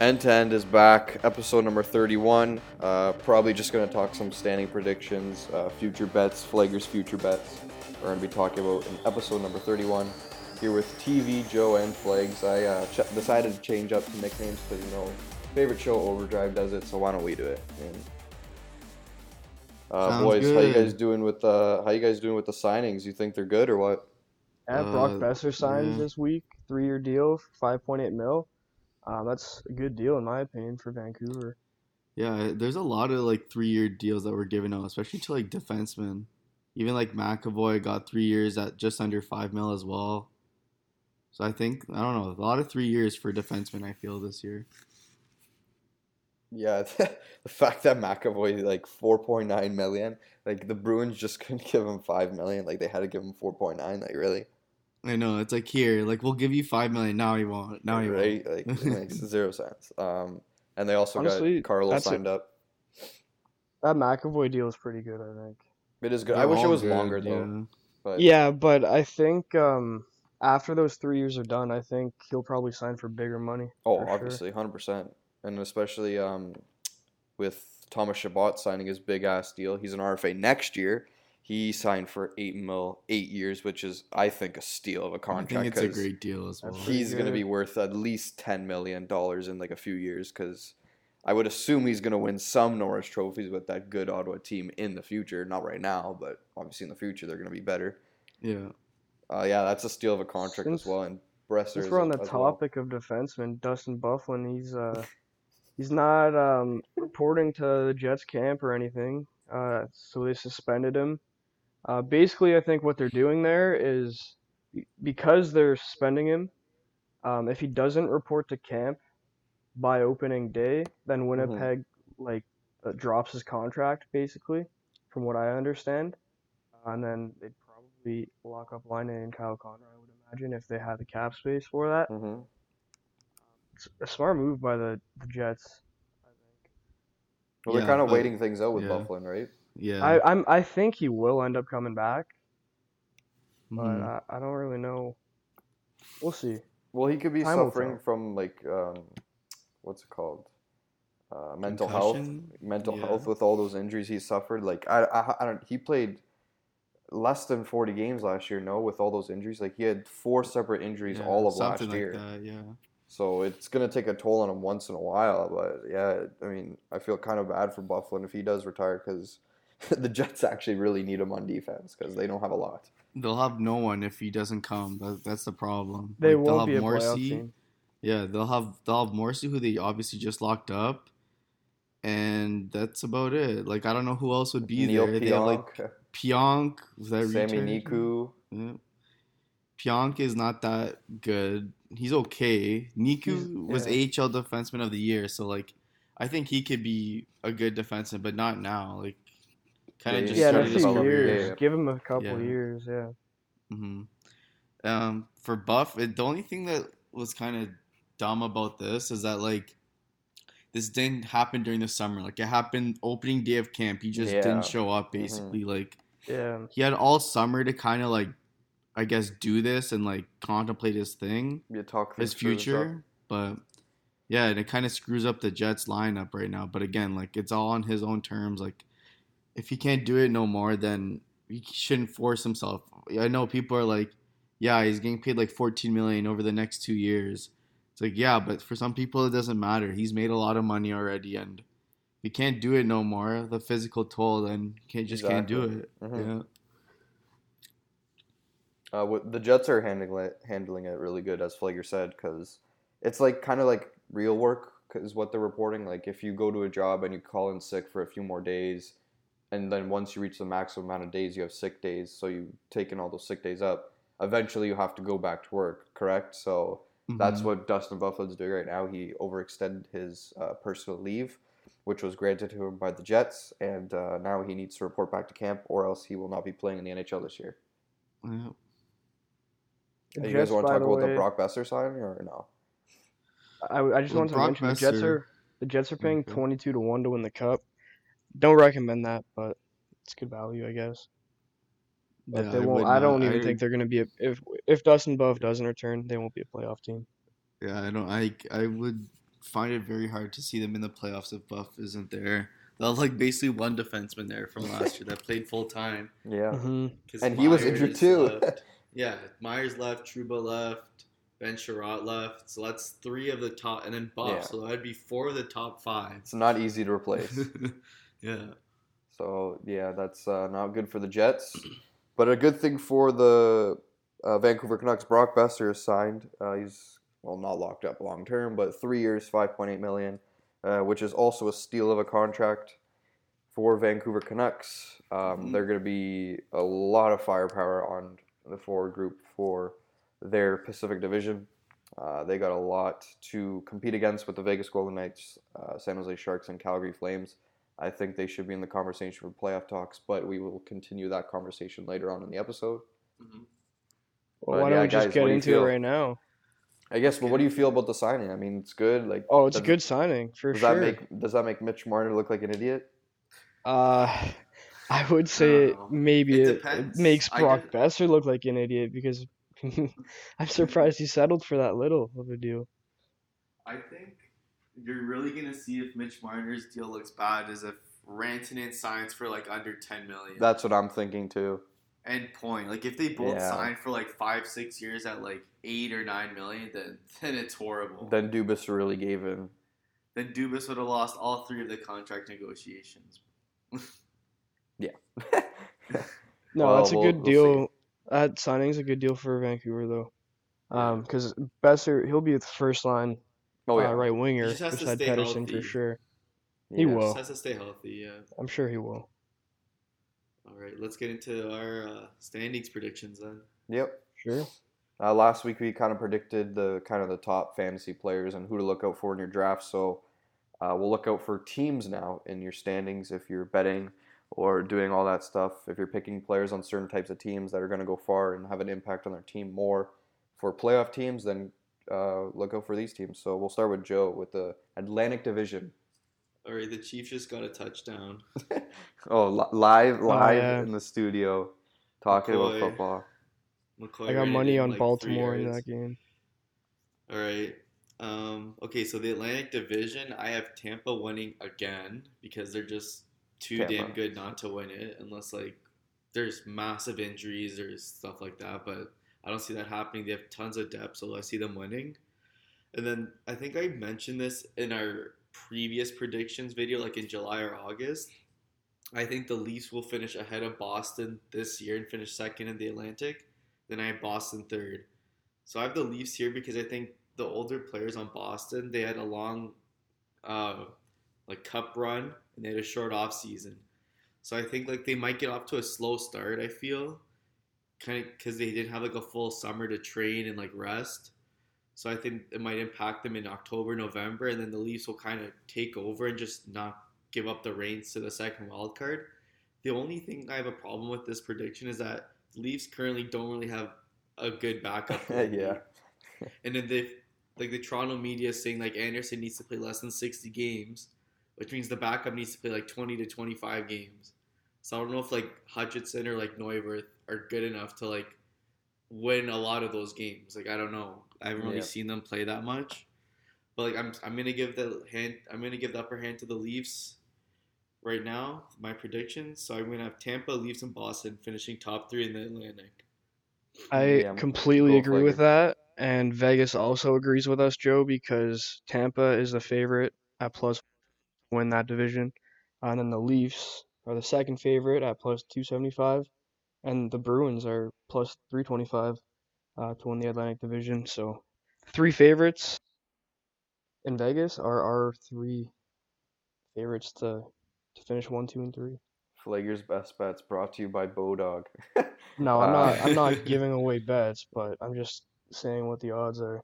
End to End is back, episode number 31. Uh, probably just going to talk some standing predictions, uh, future bets, Flaggers future bets. We're going to be talking about in episode number 31. Here with TV, Joe, and Flags. I uh, ch- decided to change up the nicknames because, you know, favorite show Overdrive does it, so why don't we do it? And, uh, Sounds boys, how you guys doing with uh, how you guys doing with the signings? You think they're good or what? Yeah, Brock Uh, Boeser signs yeah. this week, three-year deal, five point eight mil. Um, that's a good deal in my opinion for Vancouver. Yeah, there's a lot of like three year deals that were given out, especially to like defensemen. Even like McAvoy got three years at just under five mil as well. So I think I don't know a lot of three years for defensemen. I feel this year. Yeah, the fact that McAvoy like 4.9 million, like the Bruins just couldn't give him 5 million, like they had to give him 4.9, like really, I know it's like here, like we'll give you five million. Now he won't. Now he right? won't. Like it makes zero sense. Um, and they also Honestly, got Carlos that's a- signed up. That McAvoy deal is pretty good, I think. It is good. They're I wish it was good, longer though, yeah. but Yeah, but I think um, after those three years are done, I think he'll probably sign for bigger money. oh, obviously, 100%, and especially um, with Thomas Chabot signing his big ass deal, he's an RFA next year. He signed for eight mil, eight years, which is I think a steal of a contract. I think it's a 'cause- great deal as well. He's going to be worth at least ten million dollars in like a few years because I would assume he's going to win some Norris trophies with that good Ottawa team in the future. Not right now, but obviously in the future they're going to be better. Yeah, Uh, yeah, that's a steal of a contract as well. And Boeser Since we're on the as well. topic of defensemen, Dustin Byfuglien, he's uh, he's not um, reporting to the Jets camp or anything, uh, so they suspended him. Uh, basically, I think what they're doing there is because they're suspending him. Um, if he doesn't report to camp by opening day, then Winnipeg like uh, drops his contract, basically, from what I understand, and then they'd probably lock up Laine and Kyle Connor. I would imagine if they had the cap space for that Mhm. it's a smart move by the, the Jets. I think. Well, they're kind of waiting things out with yeah. Byfuglien, right? Yeah. I I'm I think he will end up coming back, but Mhm. I, I don't really know. We'll see. Well, he could be Time suffering from like um, what's it called? Uh, mental health, mental Yeah. health with all those injuries he suffered. Like I, I, I don't. He played less than forty games last year. No, with all those injuries, like he had four separate injuries Yeah, all of last something like year. that, yeah. So it's gonna take a toll on him once in a while. But yeah, I mean, I feel kind of bad for Byfuglien if he does retire because the Jets actually really need him on defense because they don't have a lot. They'll have no one if he doesn't come. That, that's the problem. They Like, they'll won't be a have playoff Morrissey. team. Yeah, they'll have they'll have Morrissey, who they obviously just locked up, and that's about it. Like I don't know who else would be Neil there. They have like Pionk, Pionk, was that Sammy retired? Niku. Yeah. Pionk is not that good. He's okay. Niku He's- was yeah. AHL Defenseman of the Year, so like I think he could be a good defenseman, but not now. Like kind of just Yeah, started started his to few develop, career. years. yeah. Give him a couple Yeah. years. Yeah. hmm Um, for Buff, it, the only thing that was kind of dumb about this is that like this didn't happen during the summer. Like it happened opening day of camp. He just Yeah. didn't show up. Mhm. Basically, like Yeah. he had all summer to kind of like, I guess, do this and like contemplate his thing, You talk his through the stuff. future. But yeah, and it kind of screws up the Jets lineup right now. But again, like it's all on his own terms. Like if he can't do it no more, then he shouldn't force himself. I know people are like, yeah, he's getting paid like 14 million over the next two years. It's like, yeah, but for some people it doesn't matter. He's made a lot of money already, and if he can't do it no more, the physical toll, then can't just can't do Exactly. it. Mhm. Yeah. Uh, the Jets are handling it, handling it really good, as Flager said, because it's like kind of like real work, is what they're reporting. Like if you go to a job and you call in sick for a few more days, and then once you reach the maximum amount of days, you have sick days. So you've taken all those sick days up. Eventually, you have to go back to work. Correct. So that's Mhm. what Dustin Byfuglien's doing right now. He overextended his uh, personal leave, which was granted to him by the Jets, and uh, now he needs to report back to camp, or else he will not be playing in the NHL this year. Yeah. The Hey, you guys want to by talk about the way- Brock Boeser signing or no? I, I just Well, wanted to Brock mention the Jets are the Jets are paying Okay. twenty two to one to win the cup. Don't recommend that, but it's good value, I guess. But Yeah, they I won't. would I, don't not- even I- think they're gonna be a if if Dustin Buff doesn't return, they won't be a playoff team. Yeah, I don't. I I would find it very hard to see them in the playoffs if Buff isn't there. They'll like basically one defenseman there from last year that played full time. Yeah. hmm 'cause And he was injured too. yeah, Myers left, Trouba left, Ben Chiarot left. So that's three of the top, and then Buff. Yeah. So that'd be four of the top five. It's not easy to replace. yeah. So yeah, that's uh, not good for the Jets, but a good thing for the uh, Vancouver Canucks. Brock Boeser is signed. Uh, he's well not locked up long term, but three years, five point eight million, uh, which is also a steal of a contract for Vancouver Canucks. Um, Mhm. They're going to be a lot of firepower on the forward group for their Pacific Division. Uh, they got a lot to compete against with the Vegas Golden Knights, uh, San Jose Sharks, and Calgary Flames. I think they should be in the conversation for playoff talks, but we will continue that conversation later on in the episode. Mhm. Well, But why don't we just guys, get what do you into it right now? I guess, but what do you feel about the signing? I mean, it's good. Like, Oh, it's a good signing for Does sure. that make does that make Mitch Marner look like an idiot? Uh, I would say No. maybe It it, it makes I Brock Boeser look like an idiot because I'm surprised he settled for that little of a deal. I think you're really gonna see if Mitch Marner's deal looks bad is if Rantanen signs for like under ten million. That's what I'm thinking too. End point. Like if they both Yeah. sign for like five, six years at like eight or nine million, then then it's horrible. Then Dubas really gave in. then Dubas would have lost all three of the contract negotiations. Yeah. no, Well, that's a we'll- good we'll deal. That signing's a good deal for Vancouver though. Um, because Boeser he'll be the first line Oh yeah, uh, right winger just has to beside stay Pedersen healthy. for sure. he will. Just has to stay healthy. Yeah. I'm sure he will. All right. Let's get into our uh, standings predictions then. Yep. Sure. Uh, last week we kind of predicted the kind of the top fantasy players and who to look out for in your draft. So uh, we'll look out for teams now in your standings if you're betting or doing all that stuff. If you're picking players on certain types of teams that are going to go far and have an impact on their team more for playoff teams, then uh, look out for these teams. So we'll start with Joe with the Atlantic Division. All right. The Chiefs just got a touchdown. Oh, li- live, live yeah. in the studio, talking about football. McCoy I got money on like, Baltimore in that game. All right. Um, okay, so the Atlantic Division, I have Tampa winning again because they're just too Tampa. damn good not to win it, unless like there's massive injuries or stuff like that. But I don't see that happening. They have tons of depth, so I see them winning. And then I think I mentioned this in our previous predictions video, like in July or August. I think the Leafs will finish ahead of Boston this year and finish second in the Atlantic. Then I have Boston third. So I have the Leafs here because I think the older players on Boston they had a long, uh, like cup run and they had a short off season. So I think like they might get off to a slow start. I feel, kind of because they didn't have like a full summer to train and like rest. So I think it might impact them in October, November, and then the Leafs will kind of take over and just not give up the reins to the second wild card. The only thing I have a problem with this prediction is that Leafs currently don't really have a good backup. yeah. And then they like the Toronto media is saying like Anderson needs to play less than 60 games, which means the backup needs to play like 20 to 25 games. So I don't know if like Hutchinson or like Neuvirth are good enough to like win a lot of those games. Like I don't know. I haven't really Yeah. seen them play that much. But like I'm I'm gonna give the hand I'm gonna give the upper hand to the Leafs right now, my predictions. So I'm gonna have Tampa, Leafs, and Boston finishing top three in the Atlantic. I Yeah, completely go agree with that, and Vegas also agrees with us, Joe, because Tampa is the favorite at plus win that division, and then the Leafs are the second favorite at plus 275, and the Bruins are plus 325 uh, to win the Atlantic Division. So, three favorites in Vegas are our three favorites to to finish one, two, and three. Flager's best bets brought to you by Bodog. No, I'm not. I'm not giving away bets, but I'm just saying what the odds are.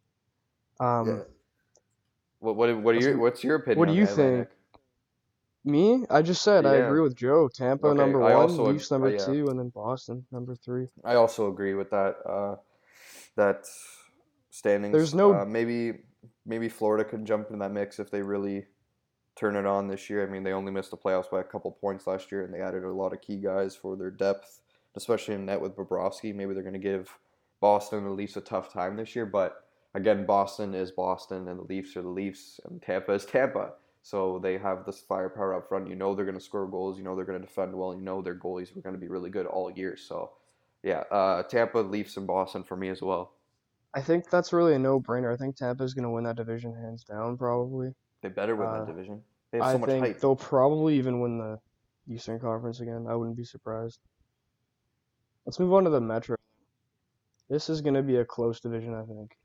Um, Yeah. What what what are What's your what's your opinion? what do you think? Atlantic? Me, I just said I agree with Joe. Tampa Okay, number I one, Leafs number uh, yeah. two, and then Boston number three. I also agree with that. Uh, that standings. There's no- uh, maybe maybe Florida could jump in that mix if they really turn it on this year. I mean, they only missed the playoffs by a couple points last year, and they added a lot of key guys for their depth, especially in net with Bobrovsky. Maybe they're going to give Boston and the Leafs a tough time this year, but again, Boston is Boston, and the Leafs are the Leafs, and Tampa is Tampa. So they have this firepower up front. You know they're going to score goals. You know they're going to defend well. You know their goalies were going to be really good all year. So, yeah, uh, Tampa, Leafs, and Boston for me as well. I think that's really a no-brainer. I think Tampa's going to win that division hands down, probably. They better win Uh, that division. They have so I much think hype. they'll probably even win the Eastern Conference again. I wouldn't be surprised. Let's move on to the Metro. This is going to be a close division, I think.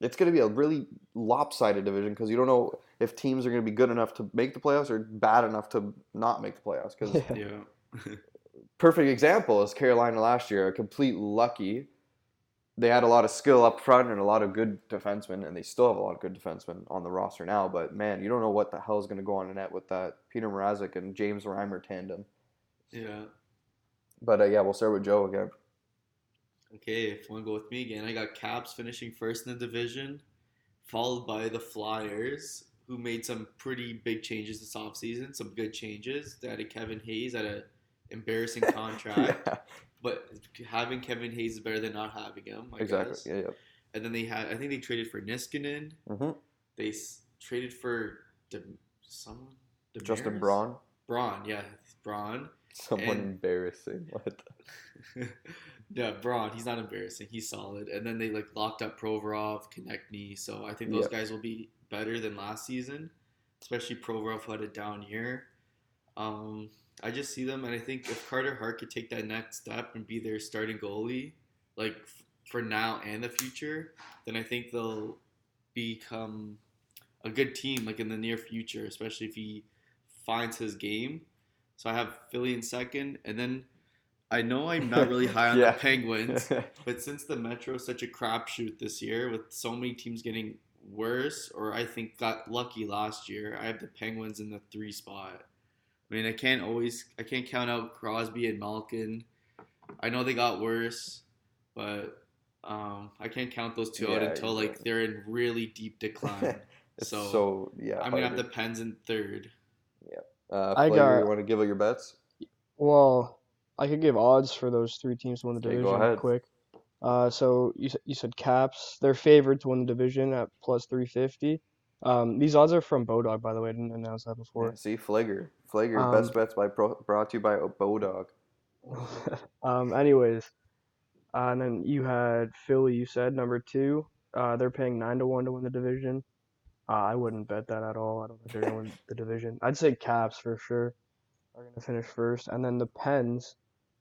It's going to be a really lopsided division because you don't know if teams are going to be good enough to make the playoffs or bad enough to not make the playoffs. Because Yeah. Yeah. perfect example is Carolina last year, a complete lucky. They had a lot of skill up front and a lot of good defensemen, and they still have a lot of good defensemen on the roster now. But man, you don't know what the hell is going to go on the net with that Peter Mrazek and James Reimer tandem. yeah. But uh, yeah, we'll start with Joe again. Okay, if you want to go with me again, I got Caps finishing first in the division, followed by the Flyers, who made some pretty big changes this offseason, some good changes. They added Kevin Hayes at an embarrassing contract, yeah, but having Kevin Hayes is better than not having him, I exactly. guess. Yeah, yeah. And then they had, I think they traded for Niskanen. hmm They s- traded for De, someone. Justin? Braun, Braun, yeah, Braun. someone And- embarrassing. What? yeah, Braun, he's not embarrassing. He's solid. And then they like locked up Provorov, Konecny. So I think those Yep. guys will be better than last season, especially Provorov who had a down year. Um, I just see them, and I think if Carter Hart could take that next step and be their starting goalie, like f- for now and the future, then I think they'll become a good team, like in the near future, especially if he finds his game. So I have Philly in second, and then I know I'm not really high on Yeah. the Penguins, but since the Metro is such a crapshoot this year, with so many teams getting worse, or I think got lucky last year, I have the Penguins in the three spot. I mean, I can't always, I can't count out Crosby and Malkin. I know they got worse, but um, I can't count those two out Yeah, until like they're in really deep decline. So, so, yeah. I'm gonna have the Pens in third. Uh, I got- you want to give out your bets? Well, I could give odds for those three teams to win the Okay, division quick. Uh, so you, you said Caps, they're favored to win the division at plus 350. Um, these odds are from Bodog, by the way. I didn't announce that before. Yeah, see, Flager. Flager, Um, best bets by pro, brought to you by Bodog. um, anyways, uh, and then you had Philly. You said number two. Uh, they're paying nine to one to win the division. Uh, I wouldn't bet that at all. I don't think they're gonna win the division. I'd say Caps for sure are gonna finish first, and then the Pens.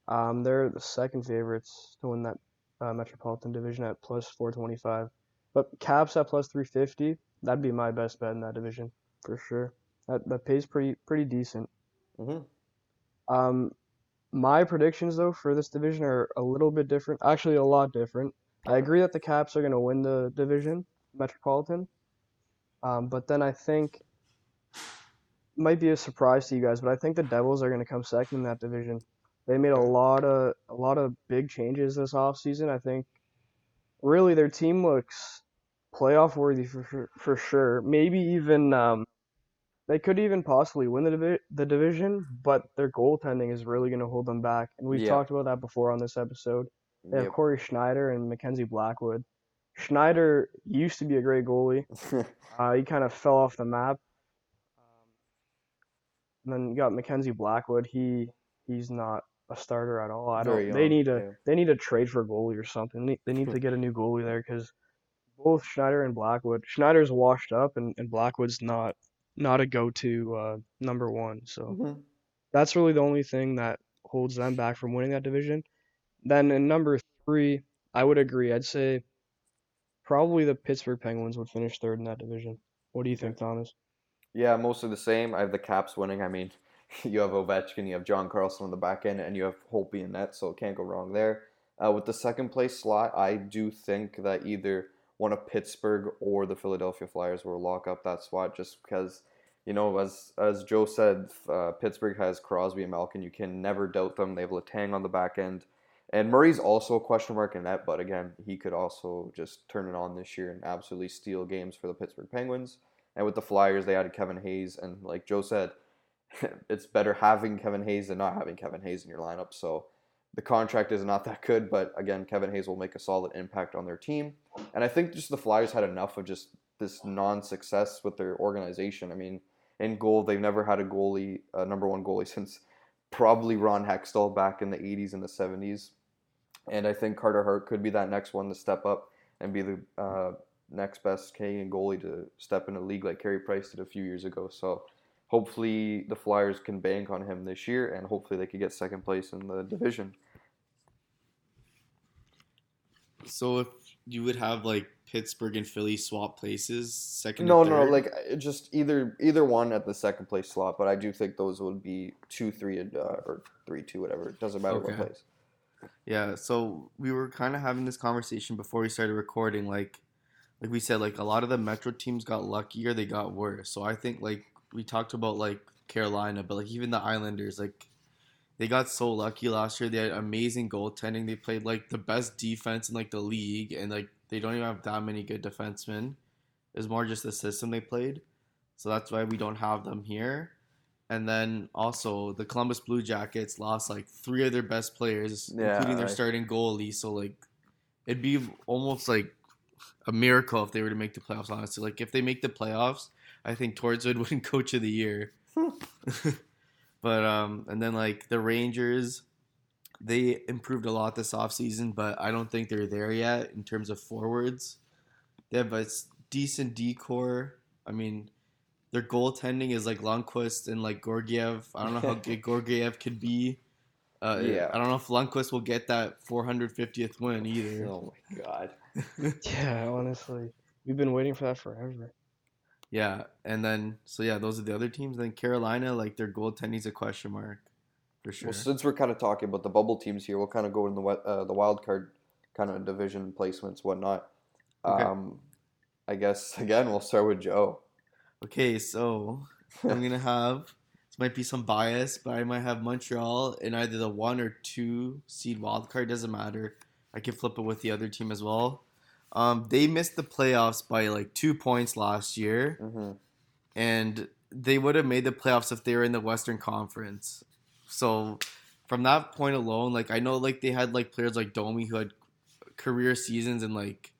Um, they're the second favorites to win that uh, Metropolitan Division at plus 425. But Caps at plus 350. That'd be my best bet in that division for sure. That that pays pretty pretty decent. hmm Um, my predictions though for this division are a little bit different. Actually, a lot different. I agree that the Caps are going to win the division, Metropolitan. Um, but then I think might be a surprise to you guys, but I think the Devils are going to come second in that division. They made a lot of a lot of big changes this offseason. I think really their team looks playoff worthy for for, sure. Maybe even um, they could even possibly win the divi- the division, but their goaltending is really going to hold them back. And we've Yeah. talked about that before on this episode. They have Yep. Cory Schneider and Mackenzie Blackwood. Schneider used to be a great goalie. Uh, he kind of fell off the map. Um, and then you got Mackenzie Blackwood. He he's not a starter at all. I don't. They need to yeah. they need to trade for a goalie or something. They- They need to get a new goalie there because both Schneider and Blackwood. Schneider's washed up, and, and Blackwood's not not a go to uh, number one. So Mhm. that's really the only thing that holds them back from winning that division. Then in number three, I would agree. I'd say probably the Pittsburgh Penguins would finish third in that division. What do you think, Thomas? Yeah, mostly the same. I have the Caps winning. I mean, you have Ovechkin, you have John Carlson on the back end, and you have Holtby in net, so it can't go wrong there. Uh, with the second place slot, I do think that either one of Pittsburgh or the Philadelphia Flyers will lock up that spot, just because, you know, as as Joe said, uh, Pittsburgh has Crosby and Malkin. You can never doubt them. They have Letang on the back end. And Murray's also a question mark in net, but again, he could also just turn it on this year and absolutely steal games for the Pittsburgh Penguins. And with the Flyers, they added Kevin Hayes, and like Joe said, it's better having Kevin Hayes than not having Kevin Hayes in your lineup. So the contract is not that good, but again, Kevin Hayes will make a solid impact on their team. And I think just the Flyers had enough of just this non-success with their organization. I mean, in goal, they've never had a goalie, a number one goalie since probably Ron Hextall back in the 80s and the 70s. And I think Carter Hart could be that next one to step up and be the uh, next best Canadian goalie to step in a league like Carey Price did a few years ago. So hopefully the Flyers can bank on him this year, and hopefully they could get second place in the division. So if you would have like Pittsburgh and Philly swap places, second. No, no, like uh, just either either one at the second place slot, but I do think those would be two, three, uh, or three, two, whatever. It doesn't matter Okay. what place. Yeah, so we were kind of having this conversation before we started recording. Like, like we said, like a lot of the Metro teams got luckier, they got worse. So I think like we talked about like Carolina, but like even the Islanders, like they got so lucky last year. They had amazing goaltending. They played like the best defense in like the league, and like they don't even have that many good defensemen. It's more just the system they played. So that's why we don't have them here. And then also the Columbus Blue Jackets lost like three of their best players, Yeah, including their starting goalie. So like it'd be almost like a miracle if they were to make the playoffs. Honestly, like if they make the playoffs, I think Torts would win Coach of the Year. but um, and then like the Rangers, they improved a lot this offseason, but I don't think they're there yet in terms of forwards. They have a decent decor. I mean, their goaltending is like Lundqvist and like Georgiev. I don't know how good Georgiev could be. Uh, Yeah. I don't know if Lundqvist will get that 450th win either. Oh my god. Yeah, honestly, we've been waiting for that forever. Yeah, and then so yeah, those are the other teams. Then Carolina, like their goaltending's a question mark for sure. Well, since we're kind of talking about the bubble teams here, we'll kind of go in the uh, the wild card kind of division placements, whatnot. Okay. Um, I guess again we'll start with Joe. Okay, so I'm gonna have this might be some bias, but I might have Montreal in either the one or two seed wild card. Doesn't matter. I can flip it with the other team as well. Um, they missed the playoffs by like two points last year, hmm and they would have made the playoffs if they were in the Western Conference. So from that point alone, like I know like they had like players like Domi who had career seasons and like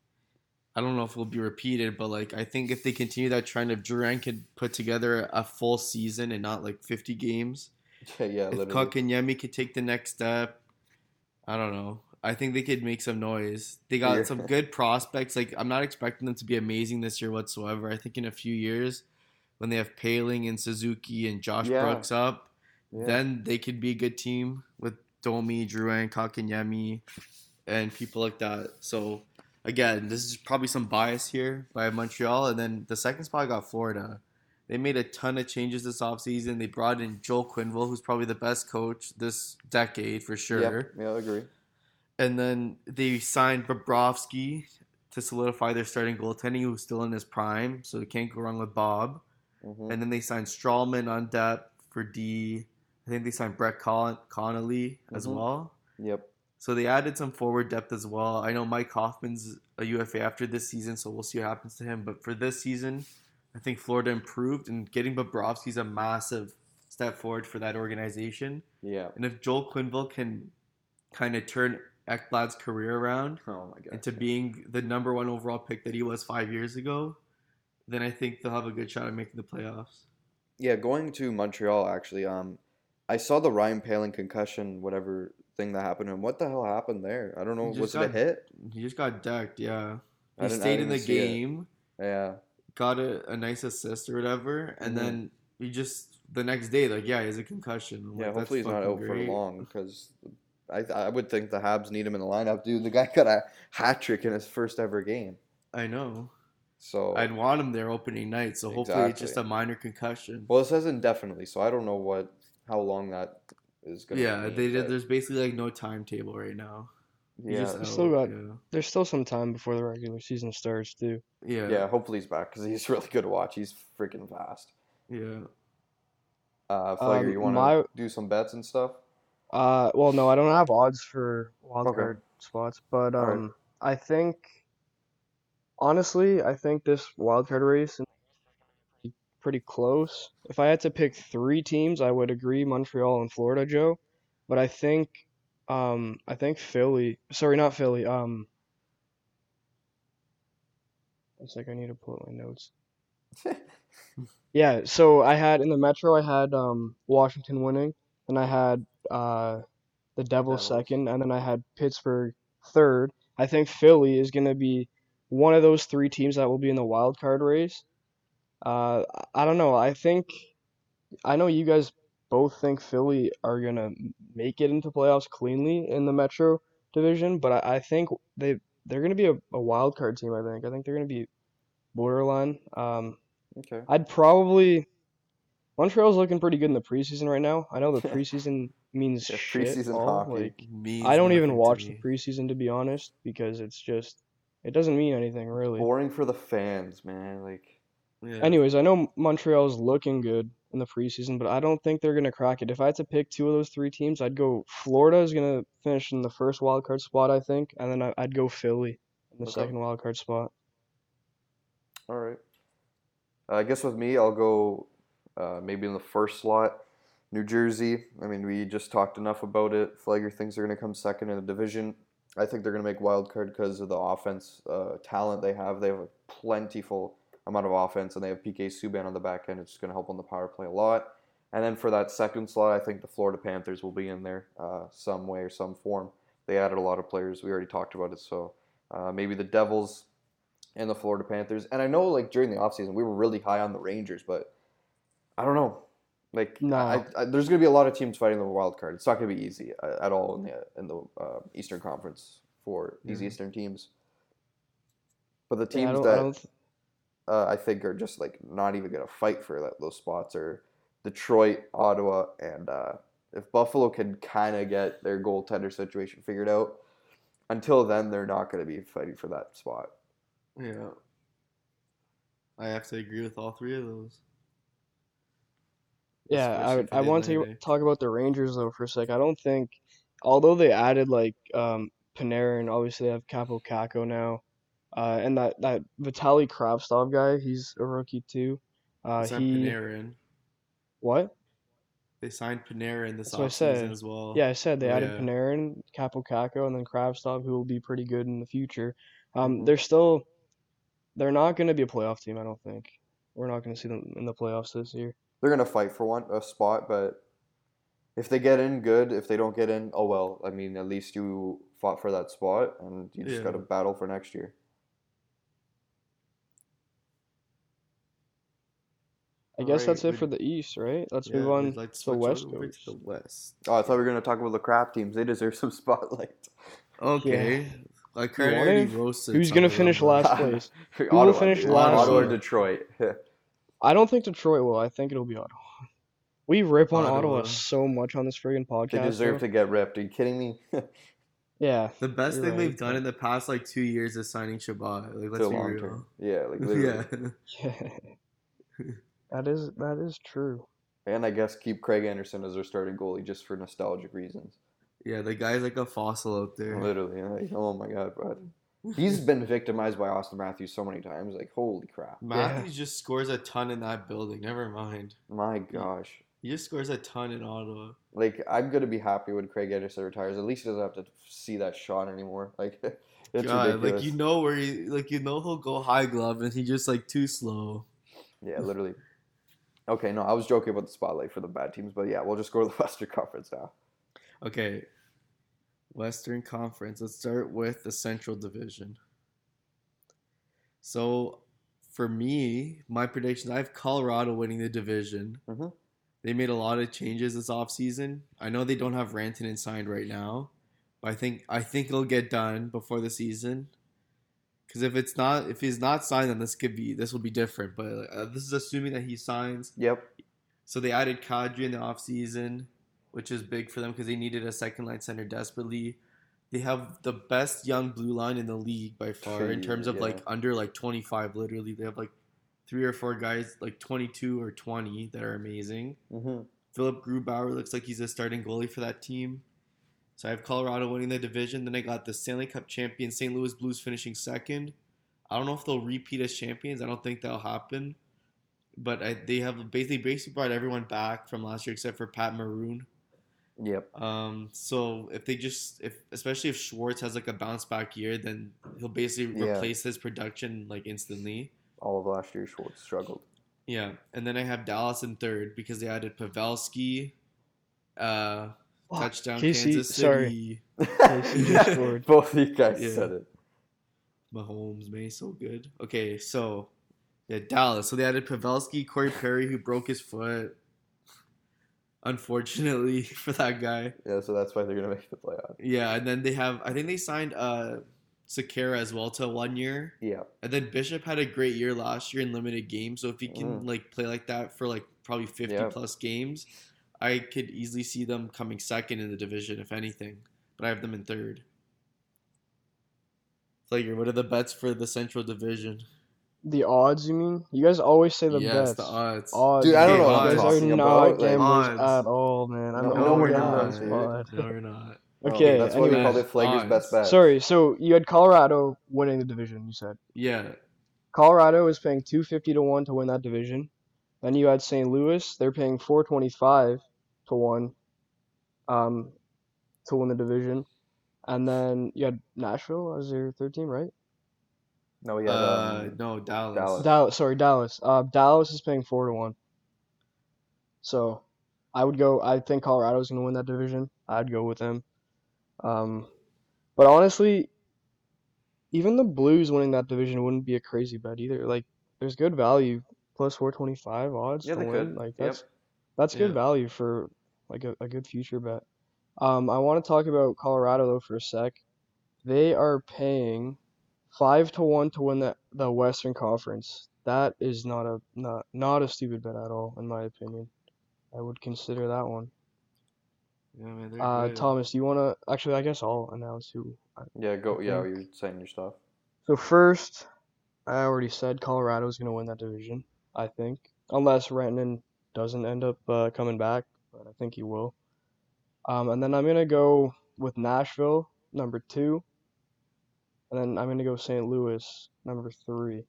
I don't know if it will be repeated, but like I think if they continue that trend, if Drouin could put together a full season and not like 50 games, Yeah, yeah, if literally. Kotkaniemi could take the next step, I don't know. I think they could make some noise. They got Yeah. some good prospects. Like I'm not expecting them to be amazing this year whatsoever. I think in a few years, when they have Poehling and Suzuki and Josh Yeah. Brooks up, Yeah. then they could be a good team with Domi, Drouin, Kotkaniemi, and people like that. So again, this is probably some bias here by Montreal. And then the second spot got Florida. They made a ton of changes this offseason. They brought in Joel Quenneville, who's probably the best coach this decade for sure. Yeah, yeah, I agree. And then they signed Bobrovsky to solidify their starting goaltending, who's still in his prime, so they can't go wrong with Bob. hmm And then they signed Stralman on depth for D. I think they signed Brett Con- Connolly as Mhm. well. Yep. So they added some forward depth as well. I know Mike Hoffman's a UFA after this season, so we'll see what happens to him. But for this season, I think Florida improved, and getting Bobrovsky's a massive step forward for that organization. Yeah. And if Joel Quenneville can kind of turn Ekblad's career around Oh my god. into being the number one overall pick that he was five years ago, then I think they'll have a good shot at making the playoffs. Yeah, going to Montreal actually. Um, I saw the Ryan Poehling concussion, whatever thing that happened, and what the hell happened there? I don't know. Was just it a hit? He just got decked, yeah. He stayed in the see it. game. Yeah. got a, a nice assist or whatever, and Mhm. then he just the next day, like, yeah, he has a concussion. I'm Yeah. like, hopefully he's not out great. for long because I I would think the Habs need him in the lineup, dude. The guy got a hat trick in his first ever game. I know. So I'd want him there opening night, so hopefully it's just a minor concussion. well, it says indefinitely, so I don't know what how long that is gonna. Be. Yeah, mean, they did. There's basically like no timetable right now. Yeah. just They still got- yeah. There's still some time before the regular season starts, too. yeah, Yeah, hopefully he's back because he's really good to watch. He's freaking fast. yeah. Uh, Flagger, Um, you want to my- do some bets and stuff? Uh, well, no, I don't have odds for wild Okay. card spots, but All right. um, I think honestly, I think this wild card race is pretty close. If I had to pick three teams, I would agree Montreal and Florida, Joe. But I think Um, I think Philly. Sorry, not Philly. Um, it's like I need to pull up my notes. Yeah, so I had in the Metro, I had um Washington winning, and I had uh the Devils second, and then I had Pittsburgh third. I think Philly is gonna be one of those three teams that will be in the wild card race. Uh, I I don't know. I think I know you guys both think Philly are gonna make it into playoffs cleanly in the Metro division, but I, I think they they're gonna be a, a wild card team. I think. I think they're gonna be borderline. Um, Okay. I'd probably Montreal's looking pretty good in the preseason right now. I know the preseason means Yeah, shit preseason all. hockey. Like Means I don't even watch the preseason to be honest because it's just it doesn't mean anything really. Boring for the fans, man. Like, Yeah. Anyways, I know Montreal's looking good in the preseason, but I don't think they're gonna crack it. If I had to pick two of those three teams, I'd go Florida is gonna finish in the first wild card spot, I think, and then I- I'd go Philly in the Okay. second wild card spot. all right. Uh, I guess with me, I'll go uh, maybe in the first slot. New Jersey. I mean, we just talked enough about it. Flagger thinks they're going to come second in the division. I think they're going to make wild card because of the offense uh, talent they have. They have a plentiful amount of offense, and they have PK Subban on the back end. It's going to help on the power play a lot. And then for that second slot, I think the Florida Panthers will be in there uh, some way or some form. They added a lot of players. We already talked about it. So uh, maybe the Devils and the Florida Panthers. And I know, like, during the offseason, we were really high on the Rangers, but I don't know. Like, No. I, I, there's going to be a lot of teams fighting the wild card. It's not going to be easy uh, at all in the in the uh, Eastern Conference for these Mhm. Eastern teams. But the Yeah, I teams that I uh, I think are just like not even going to fight for that, those spots are Detroit, Ottawa, and uh, if Buffalo can kind of get their goaltender situation figured out, until then they're not going to be fighting for that spot. Yeah. I have to agree with all three of those. Yeah, I would, I want to talk about the Rangers though for a sec. I don't think, although they added like um, Panarin, obviously they have Kaapo Kakko now, uh, and that that Vitaly Kravtsov guy, he's a rookie too. Uh, he Panarin. what? They signed Panarin this That's what I offseason as well. Yeah, I said they added Yeah. Panarin, Kaapo Kakko, and then Kravtsov, who will be pretty good in the future. Um, Mhm. they're still, they're not going to be a playoff team. I don't think. We're not going to see them in the playoffs this year. They're going to fight for one a spot, but if they get in, good. If they don't get in, oh well. I mean, at least you fought for that spot, and you just Yeah. got to battle for next year. I guess that's it for the East, right? Let's Yeah, move we'd on like to to the switch West over to the West. Oh, I thought we were going to talk about the crap teams. They deserve some spotlight. Okay. I kind of want already it? roasted. Who's gonna finish last place? will Ottawa, finish dude. last? Ottawa or Detroit. I don't think Detroit will. I think it'll be Ottawa. We rip on Ottawa, Ottawa. so much on this friggin' podcast. they deserve though. to get ripped. Are you kidding me? Yeah. The best You're thing they've done in the past like two years is signing Chabot. Like, let's to be long real. term. Yeah, like literally. Yeah. that is that is true. And I guess keep Craig Anderson as their starting goalie just for nostalgic reasons. yeah, the guy's like a fossil out there. Literally, like, oh my god, bro. He's been victimized by Auston Matthews so many times. Like, holy crap. Matthews just scores a ton in that building. Never mind. My gosh. He just scores a ton in Ottawa. Like, I'm gonna be happy when Craig Anderson retires. At least he doesn't have to see that shot anymore. Like, it's God, ridiculous. like you know where he, like you know he'll go high glove and he just like too slow. Yeah, literally. Okay, no, I was joking about the spotlight for the bad teams, but yeah, we'll just go to the Western Conference now. Okay. Western Conference. Let's start with the Central Division. So, for me, my predictions, I have Colorado winning the division. Mhm. They made a lot of changes this offseason. I know they don't have Rantanen signed right now, but I think I think it'll get done before the season. Because if it's not, if he's not signed, then this could be this will be different. But uh, this is assuming that he signs. Yep. So they added Kadri in the offseason, which is big for them because they needed a second line center desperately. They have the best young blue line in the league by far in terms of Yeah. like under like 25 literally. They have like three or four guys like 22 or 20 that are amazing. hmm Philip Grubauer looks like he's a starting goalie for that team. So I have Colorado winning the division. Then I got the Stanley Cup champion St. Louis Blues finishing second. I don't know if they'll repeat as champions. I don't think that'll happen. But I, they have basically basically brought everyone back from last year except for Pat Maroon. Yep. Um, so if they just if especially if Schwartz has like a bounce back year, then he'll basically Yeah. replace his production like instantly. All of last year, Schwartz struggled. Yeah, and then I have Dallas in third because they added Pavelski, uh, Fuck, touchdown Casey, Kansas sorry. City, Casey. Both of you guys Yeah. said it. Mahomes, May so good. Okay, so yeah, Dallas. So they added Pavelski, Corey Perry, who broke his foot. Unfortunately for that guy. Yeah, so that's why they're gonna make the playoffs. Yeah, and then they have I think they signed uh Sekera as well to one year. Yeah. And then Bishop had a great year last year in limited games. So if he can Mm. like play like that for like probably fifty Yeah. plus games, I could easily see them coming second in the division, if anything. But I have them in third. Flager, what are the bets for the Central Division? The odds, you mean? You guys always say the best? yes, bets. the odds. Odds. Dude, I don't know what you I'm guys are talking not about, like- gamblers Odds. at all, man. I No, know no, we're we're down not, this dude. pod. No, we're not. Okay, that's why we anyway. called it Flager's Odds. best bet. Sorry, so you had Colorado winning the division, you said. Yeah. Colorado is paying 250 to 1 to win that division. Then you had St. Louis, they're paying 425 to 1 um to win the division. And then you had Nashville as your third team, right? No, yeah. uh, um, no, Dallas. Dallas. Dallas, sorry, Dallas. Uh, Dallas is paying 4 to 1. So, I would go I think Colorado's going to win that division. I'd go with them. Um but honestly, even the Blues winning that division wouldn't be a crazy bet either. Like, there's good value, plus 425 odds Yeah, to they win. could. Like, Yep. that's that's good Yeah. value for like a, a good future bet. Um, I want to talk about Colorado though for a sec. They are paying five to one to win the the Western Conference. That is not a not not a stupid bet at all, in my opinion. I would consider that one. Yeah, man, they're Uh, good. Thomas, do you want to? Actually, I guess I'll announce who yeah, go. Yeah, you're saying your stuff. So first, I already said Colorado's going to win that division, I think. Unless Renton doesn't end up uh, coming back, but I think he will. Um, and then I'm going to go with Nashville, number two. And then I'm going to go St. Louis, number three.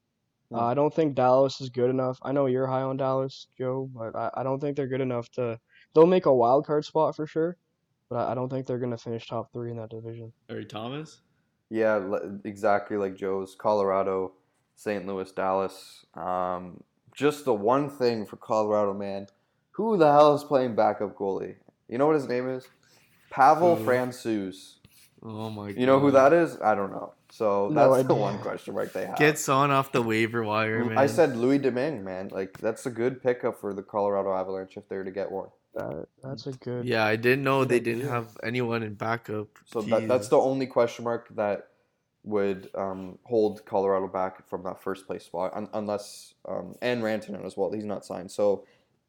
Uh, Hmm. I don't think Dallas is good enough. I know you're high on Dallas, Joe, but I, I don't think they're good enough to. They'll make a wild card spot for sure, but I, I don't think they're going to finish top three in that division. Sorry, Thomas. Yeah, le- exactly like Joe's. Colorado, St. Louis, Dallas. Um, just the one thing for Colorado, man. Who the hell is playing backup goalie? You know what his name is? Pavel Who? Francouz. Oh my god. You know who that is? I don't know. So No that's the one question mark they have. Get someone off the waiver wire, man. I said Louis Domingue, man. Like that's a good pickup for the Colorado Avalanche if they're to get one. That that's a good. Yeah, I didn't know they didn't have anyone in backup. So that, that's the only question mark that would um, hold Colorado back from that first place spot, un- unless um, and Rantanen as well. He's not signed, so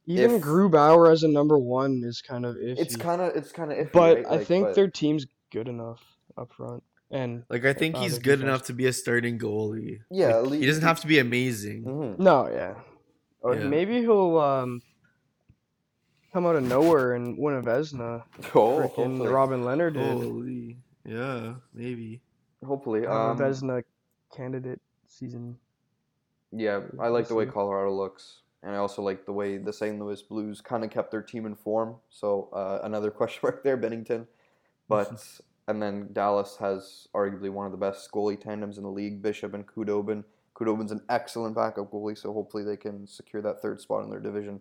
Even if- Grubauer as a number one is kind of iffy. it's kind of it's kind of iffy. but right? I Like, think but- their team's good enough up front. And Like I think he's good defense. enough to be a starting goalie. Yeah, Like, at he doesn't have to be amazing. Mhm. no, yeah. Or Yeah. maybe he'll um come out of nowhere and win a Vezina. Oh, Freaking Robin Lehner did. Holy, yeah, maybe. hopefully. I'm a Um, Vezina candidate season. yeah, I like the way. Colorado looks, and I also like the way the St. Louis Blues kind of kept their team in form. So uh, another question mark there, Binnington. But and then Dallas has arguably one of the best goalie tandems in the league, Bishop and Khudobin. Khudobin's an excellent backup goalie, so hopefully they can secure that third spot in their division.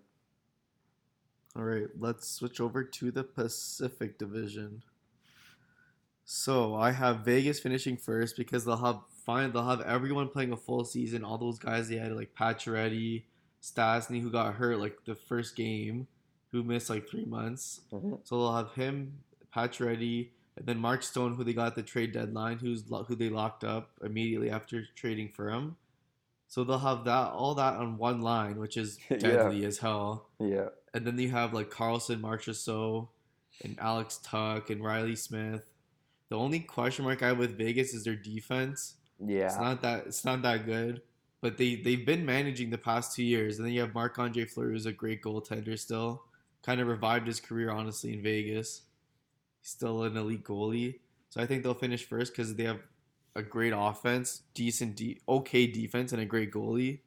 All right, let's switch over to the Pacific Division. So I have Vegas finishing first because they'll have fine. They'll have everyone playing a full season. All those guys they had like Pacioretty, Stastny, who got hurt like the first game, who missed like three months. Mhm. So they'll have him, Pacioretty, and then Mark Stone, who they got at the trade deadline, who's who they locked up immediately after trading for him. So they'll have that all that on one line, which is Yeah. deadly as hell. Yeah, And then you have like Karlsson, Marchessault, and Alex Tuch and Riley Smith. The only question mark I have with Vegas is their defense. Yeah. It's not that it's not that good, but they they've been managing the past two years. And then you have Marc Andre Fleury, who's a great goaltender still. Kind of revived his career honestly in Vegas. Still an elite goalie, so I think they'll finish first because they have a great offense, decent, de- okay defense, and a great goalie.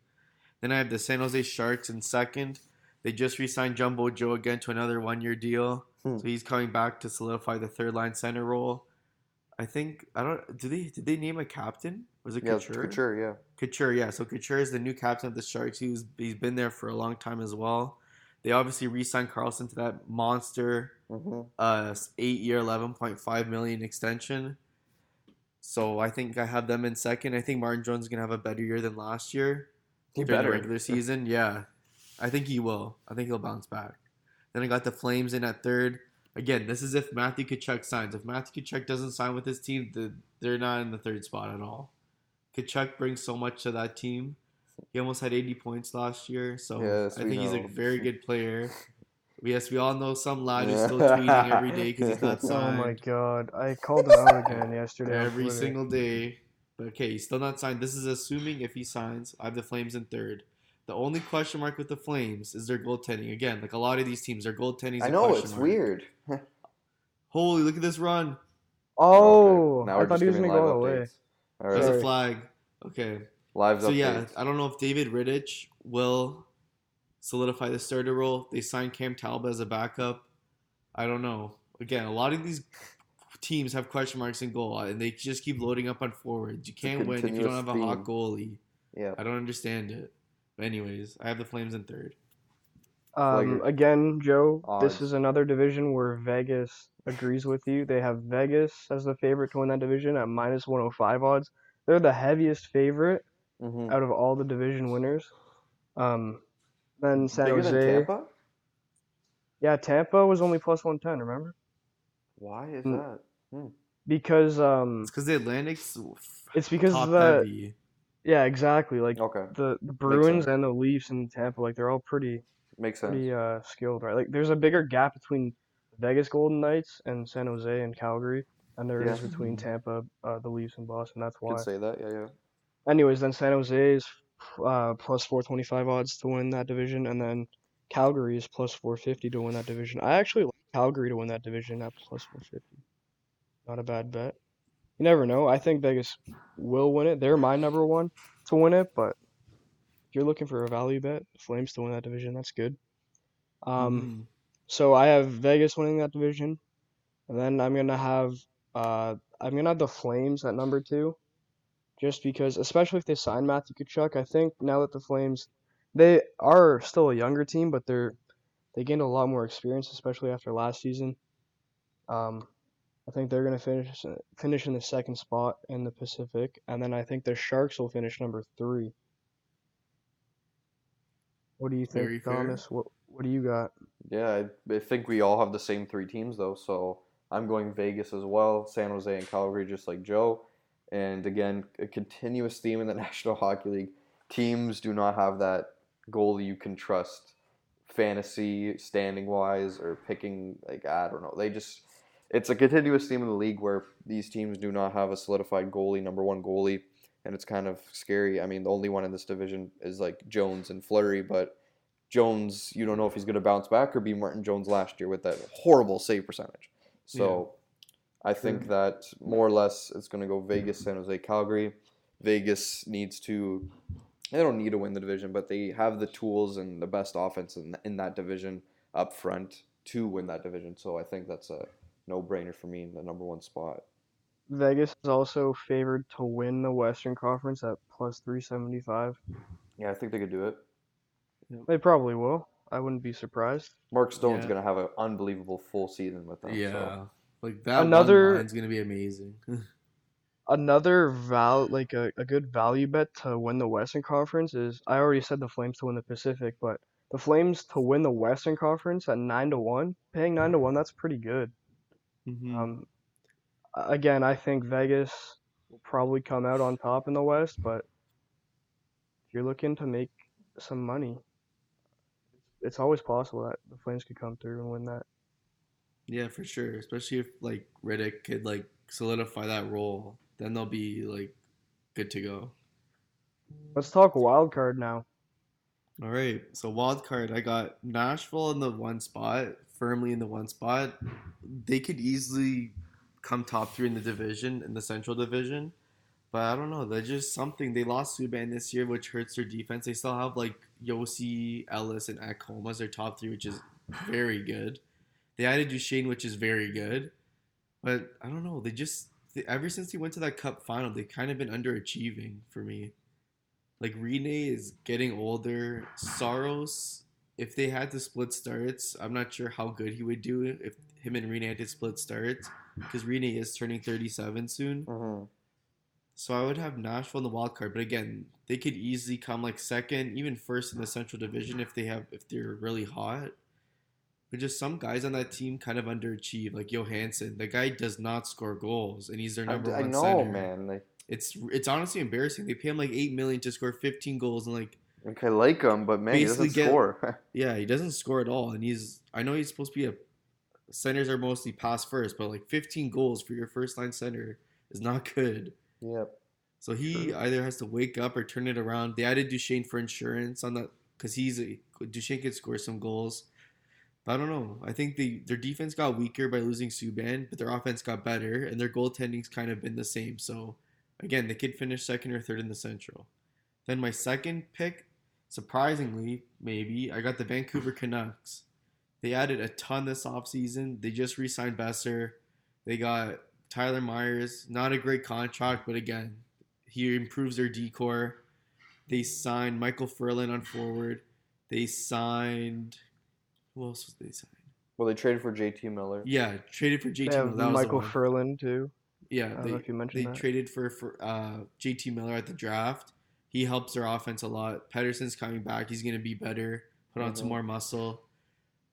Then I have the San Jose Sharks in second. They just re-signed Jumbo Joe again to another one-year deal. Hmm. So he's coming back to solidify the third line center role. I think I don't. Did they did they name a captain? Was it Yeah, Couture? Couture, yeah. Couture, yeah. So Couture is the new captain of the Sharks. He's he's been there for a long time as well. They obviously re-signed Karlsson to that monster hmm uh eight year eleven point five million extension. So I think I have them in second. I think Martin Jones is gonna have a better year than last year He better. regular season. Yeah, I think he will. I think he'll bounce back. Then I got the Flames in at third. Again, this is if Matthew Tkachuk signs. If Matthew Tkachuk doesn't sign with his team, the, they're not in the third spot at all. Tkachuk brings so much to that team. He almost had 80 points last year, so Yes, I we think he's a very good player. Yes, we all know some lad who's Yeah. still tweeting every day because he's not signed. Oh my god, I called him out again yesterday. every single day. But okay, he's still not signed. This is assuming if he signs. I have the Flames in third. The only question mark with the Flames is their goaltending. Again, like a lot of these teams, their goaltending is I a know question it's mark. weird. Holy, look at this run. Oh, Okay, now I we're thought just he was gonna go live all the updates. There's a flag. Okay. Live So yeah. I don't know if David Rittich will solidify the starter role. They signed Cam Talbot as a backup. I don't know. Again, a lot of these teams have question marks in goal, and they just keep loading up on forwards. You can't win if you don't have a hot goalie. Yeah. I don't understand it. But anyways, I have the Flames in third. Um, Flager. again, Joe, this is another division where Vegas agrees with you. They have Vegas as the favorite to win that division at minus 105 odds. They're the heaviest favorite hmm out of all the division winners. Um, then San Bigger Jose. than Tampa? Yeah, Tampa was only plus 110, remember? Why is Mm. that? Because um, It's because the Atlantic's it's because top the heavy. yeah, exactly. Like Okay, the the Bruins and the Leafs and Tampa, like they're all pretty makes sense. pretty uh skilled, right? Like there's a bigger gap between Vegas Golden Knights and San Jose and Calgary, and there is Yeah. between Tampa, uh, the Leafs, and Boston. That's why. Could say that. Yeah, yeah. Anyways, then San Jose is uh, plus 425 odds to win that division, and then Calgary is plus 450 to win that division. I actually like Calgary to win that division at plus 450. Not a bad bet. You never know. I think Vegas will win it. They're my number one to win it, but if you're looking for a value bet, Flames to win that division, that's good. Um, Mhm. so I have Vegas winning that division, and then I'm gonna have uh I'm gonna have the Flames at number two, just because, especially if they sign Matthew Tkachuk, I think now that the Flames, they are still a younger team, but they're they gained a lot more experience, especially after last season. Um, I think they're gonna finish finish in the second spot in the Pacific, and then I think the Sharks will finish number three. What do you think, Very fair. Thomas? What what do you got? Yeah, I, I think we all have the same three teams though, so I'm going Vegas as well, San Jose and Calgary, just like Joe. And again, a continuous theme in the National Hockey League: teams do not have that goalie you can trust, fantasy standing wise or picking. Like I don't know, they just it's a continuous theme in the league where these teams do not have a solidified goalie, number one goalie, and it's kind of scary. I mean, the only one in this division is like Jones and Fleury, but Jones, you don't know if he's going to bounce back or be Martin Jones last year with that horrible save percentage. So I think that more or less it's going to go Vegas, San Jose, Calgary. Vegas needs to, they don't need to win the division, but they have the tools and the best offense in, in that division up front to win that division. So I think that's a no brainer for me in the number one spot. Vegas is also favored to win the Western Conference at plus 375. Yeah, I think they could do it. They probably will. I wouldn't be surprised. Mark Stone's Yeah. going to have an unbelievable full season with them. Yeah. So. Like that Another- line's gonna be amazing. Another val like a, a good value bet to win the Western Conference is I already said the Flames to win the Pacific, but the Flames to win the Western Conference at nine to one, paying nine to one, that's pretty good. Mhm. Um, again, I think Vegas will probably come out on top in the West, but if you're looking to make some money, it's always possible that the Flames could come through and win that. Yeah, for sure. Especially if like Rittich could like solidify that role, then they'll be like good to go. Let's talk wild card now. All right. So wild card, I got Nashville in the one spot, firmly in the one spot. They could easily come top three in the division, in the Central Division. But I don't know. They're just something. They lost Subban this year, which hurts their defense. They still have like Josi, Ellis, and Ekholm as their top three, which is very good. They added Duchene, which is very good, but I don't know. They just they, ever since he went to that Cup final, they've kind of been underachieving for me. Like Rinne is getting older. Saros, if they had to split starts, I'm not sure how good he would do if him and Rinne had to split starts because Rinne is turning 37 soon. hmm So I would have Nashville in the wild card, but again, they could easily come like second, even first in the Central Division if they have if they're really hot. But just some guys on that team kind of underachieve, like Johansen. The guy does not score goals, and he's their I, number I one know, center. man. Like, It's it's honestly embarrassing. They pay him like eight million to score 15 goals, and like like, I like him, but man, he doesn't get- score. yeah, he doesn't score at all. And he's I know he's supposed to be a centers are mostly pass first, but like 15 goals for your first line center is not good. yep. So he True. either has to wake up or turn it around. They added Duchene for insurance on that because he's a, Duchene could score some goals. I don't know. I think the their defense got weaker by losing Subban, but their offense got better, and their goaltending's kind of been the same. So again, they could finish second or third in the Central. Then my second pick, surprisingly, maybe I got the Vancouver Canucks. They added a ton this offseason. They just re-signed Boeser. They got Tyler Myers, not a great contract, but again, he improves their decor. They signed Michael Ferland on forward. They signed who else was they signed? Well, they traded for JT Miller. Yeah, traded for JT They have Miller. That was the Michael one. Ferland too. Yeah, I don't they, know if you they mentioned that. They traded for for uh, JT Miller at the draft. He helps their offense a lot. Pettersson's coming back. He's going to be better. Put on some Mhm. more muscle.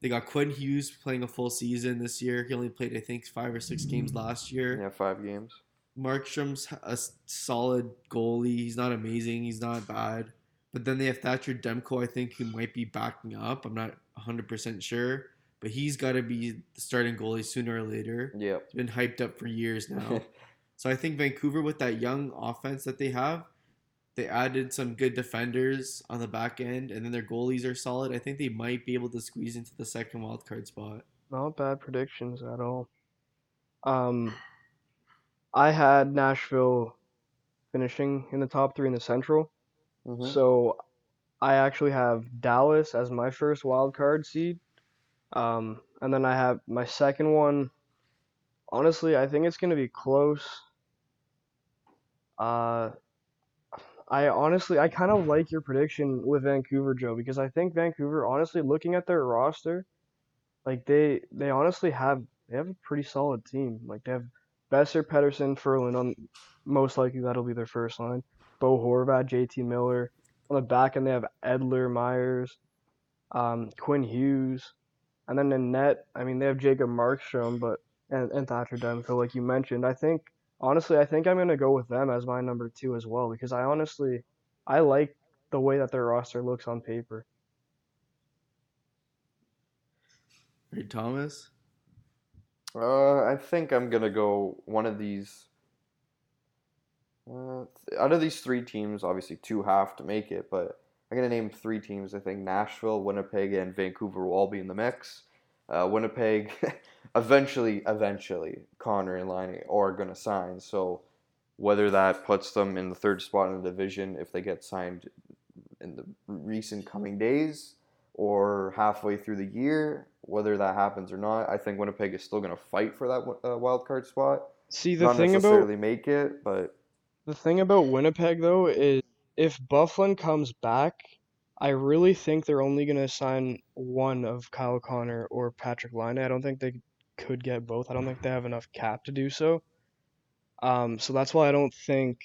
They got Quinn Hughes playing a full season this year. He only played, I think, five or six games last year. Yeah, five games. Markstrom's a solid goalie. He's not amazing. He's not bad. But then they have Thatcher Demko, I think, who might be backing up. I'm not 100% sure. But he's got to be the starting goalie sooner or later. Yeah. It's been hyped up for years now. so I think Vancouver, with that young offense that they have, they added some good defenders on the back end, and then their goalies are solid. I think they might be able to squeeze into the second wild card spot. Not bad predictions at all. Um, I had Nashville finishing in the top three in the Central. Mhm. So I actually have Dallas as my first wild card seed. Um, and then I have my second one. Honestly, I think it's going to be close. Uh, I honestly, I kind of like your prediction with Vancouver, Joe, because I think Vancouver, honestly, looking at their roster, like they they honestly have they have a pretty solid team. Like they have Boeser, Pettersson, Ferland on most likely that'll be their first line. Bo Horvat, JT Miller. On the back end, they have Edler, Myers, um, Quinn Hughes, and then in net, I mean, they have Jacob Markstrom, but and, and Thatcher Demko, like you mentioned. I think honestly, I think I'm gonna go with them as my number two as well because I honestly, I like the way that their roster looks on paper. Right, Thomas? Uh, I think I'm gonna go one of these. Uh, out of these three teams, obviously two have to make it, but I'm gonna name three teams. I think Nashville, Winnipeg, and Vancouver will all be in the mix. Uh, Winnipeg, eventually, eventually, Connor and Laine are gonna sign. So whether that puts them in the third spot in the division if they get signed in the recent coming days or halfway through the year, whether that happens or not, I think Winnipeg is still going to fight for that uh, wild card spot. See, the not thing about necessarily make it, but The thing about Winnipeg though is if Byfuglien comes back, I really think they're only gonna sign one of Kyle Connor or Patrick Laine. I don't think they could get both. I don't think they have enough cap to do so. Um, so that's why I don't think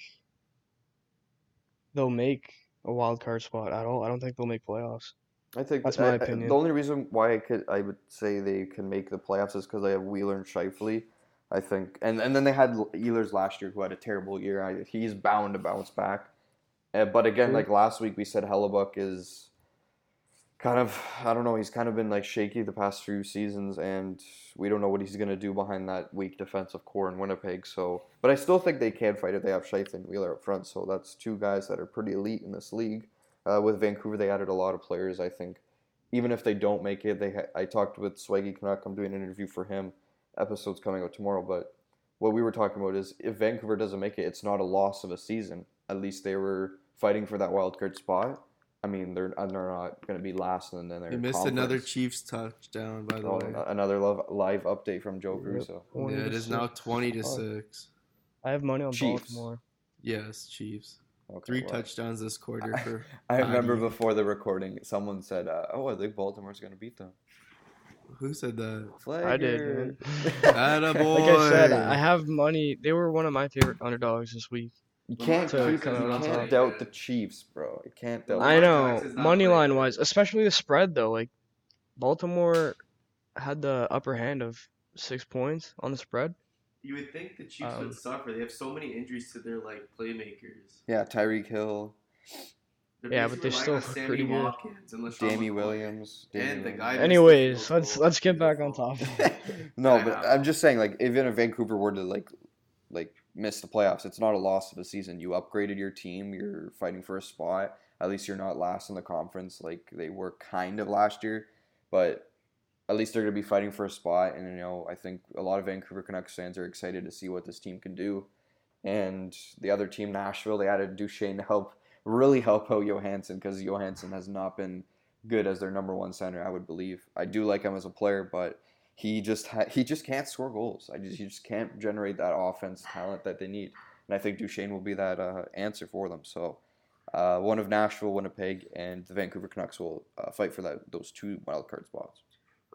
they'll make a wild card spot at all. I don't think they'll make playoffs. I think That's my I- opinion. the only reason why I could I would say they can make the playoffs is because they have Wheeler and Scheifele. I think, and and then they had Ehlers last year who had a terrible year. I, he's bound to bounce back. Uh, but again, like last week, we said Hellebuyck is kind of I don't know. He's kind of been like shaky the past few seasons, and we don't know what he's gonna do behind that weak defensive core in Winnipeg. So, but I still think they can fight if they have Scheifele and Wheeler up front. So that's two guys that are pretty elite in this league. Uh, with Vancouver, they added a lot of players. I think even if they don't make it, they ha- I talked with Swaggy Canuck. I'm doing an interview for him. Episode's coming out tomorrow, but what we were talking about is if Vancouver doesn't make it, it's not a loss of a season. At least they were fighting for that wild card spot. I mean, they're they're not going to be last in their. He missed another. Chiefs touchdown, by the Oh, way. another live, live update from Joe Yep. Caruso. Yeah, 20 it to is now twenty to six. I have money on Chiefs. Baltimore. Yes, Chiefs. Okay, Three well, touchdowns this quarter for. I remember before the recording, someone said, uh, "Oh, I think Baltimore's going to beat them." Who said that? I did, Attaboy. Like I said, I have money. They were one of my favorite underdogs this week. You can't, To you come out on can't doubt the Chiefs, bro. You can't doubt. I know money line good. wise, especially the spread though. Like Baltimore had the upper hand of six points on the spread. You would think the Chiefs Um, would suffer. They have so many injuries to their like playmakers. Yeah, Tyreek Hill, They're Yeah, but they're still Sammy pretty good. Watkins Jamie McCoy. Williams, And the Williams. guy Anyways, let's let's get back on topic. no, but I'm just saying, like, even if Vancouver were to like, like miss the playoffs, it's not a loss of the season. You upgraded your team. You're fighting for a spot. At least you're not last in the conference like they were kind of last year, but at least they're gonna be fighting for a spot. And you know, I think a lot of Vancouver Canucks fans are excited to see what this team can do. And the other team, Nashville, they added Duchene to help really help out Johansen because Johansen has not been good as their number one center. I would believe. I do like him as a player, but he just ha- he just can't score goals. I just he just can't generate that offense talent that they need. And I think Duchene will be that uh, answer for them. So uh, one of Nashville, Winnipeg, and the Vancouver Canucks will uh, fight for that those two wild card spots.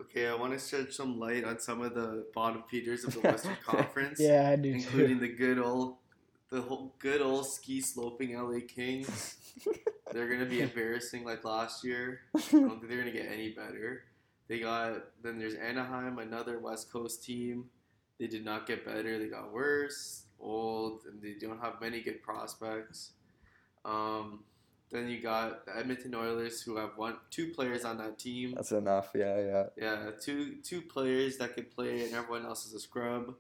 Okay, I want to shed some light on some of the bottom feeders of the Western Conference. yeah, I do including too. the good old, the whole good old ski sloping LA Kings. They're gonna be embarrassing like last year. I don't think they're gonna get any better. They got then there's Anaheim, another West Coast team. They did not get better. They got worse, old, and they don't have many good prospects. Um, then you got the Edmonton Oilers, who have one, two players on that team. That's enough. Yeah, yeah. Yeah, two two players that could play, and everyone else is a scrub.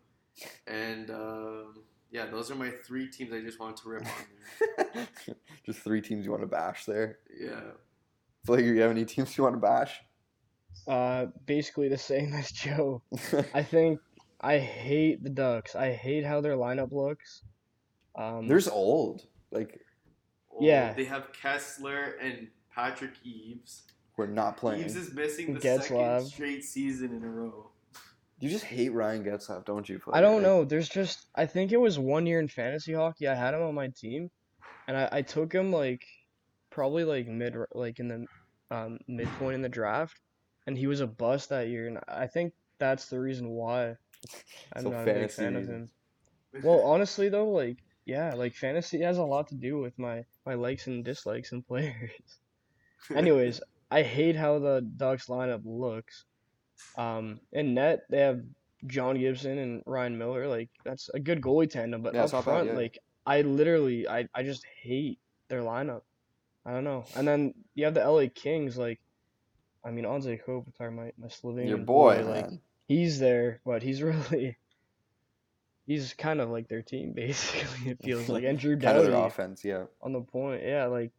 And um, yeah, those are my three teams I just wanted to rip on there. just three teams you want to bash there. Yeah, Flager, you have any teams you want to bash? Uh, basically the same as Joe. I think I hate the Ducks. I hate how their lineup looks. Um, There's old. Like Oh, Yeah. They have Kesler and Patrick Eaves. we're not playing. Eaves is missing the Getzlaf. second straight season in a row. You just hate Ryan Getzlaf, don't you? I don't know. There's just I think it was one year in fantasy hockey. I had him on my team, and I, I took him like probably like mid like in the um, midpoint in the draft, and he was a bust that year. And I think that's the reason why I'm So not a big fan of him. Well, honestly though, like yeah, like fantasy has a lot to do with my my likes and dislikes in players. Anyways, I hate how the Ducks lineup looks. Um, in net they have John Gibson and Ryan Miller. Like that's a good goalie tandem, but Yeah, up not bad, front, yeah. like I literally I I just hate their lineup. I don't know. And then you have the LA Kings. Like, I mean, Anze Kopitar, my my Slovenian your boy, like he's there, but he's really. He's kind of like their team, basically. It feels like, and Drew kind of their offense, yeah. on the point. Yeah, like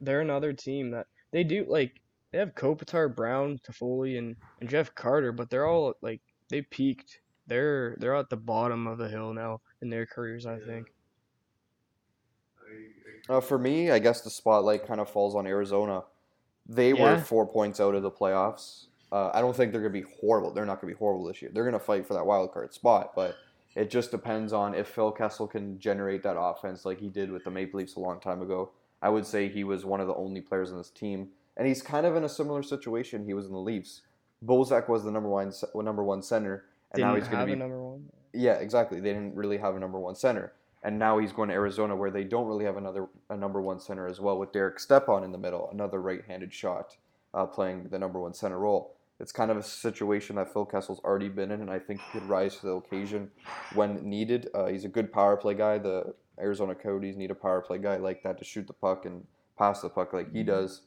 they're another team that they do like they have Kopitar, Brown, Toffoli, and, and Jeff Carter, but they're all like they peaked. They're they're at the bottom of the hill now in their careers, I Yeah. think. Uh, for me, I guess the spotlight kind of falls on Arizona. They were four points out of the playoffs. Uh, I don't think they're going to be horrible. They're not going to be horrible this year. They're going to fight for that wild card spot, but it just depends on if Phil Kessel can generate that offense like he did with the Maple Leafs a long time ago. I would say he was one of the only players on this team, and he's kind of in a similar situation he was in the Leafs. Bozak was the number one number one center, and Didn't now he's going have to a be number one. yeah, exactly. They didn't really have a number one center, and now he's going to Arizona where they don't really have another a number one center as well with Derek Stepan in the middle, another right-handed shot, uh, playing the number one center role. It's kind of a situation that Phil Kessel's already been in, and I think he could rise to the occasion when needed. Uh, he's a good power play guy. The Arizona Coyotes need a power play guy like that to shoot the puck and pass the puck like he does.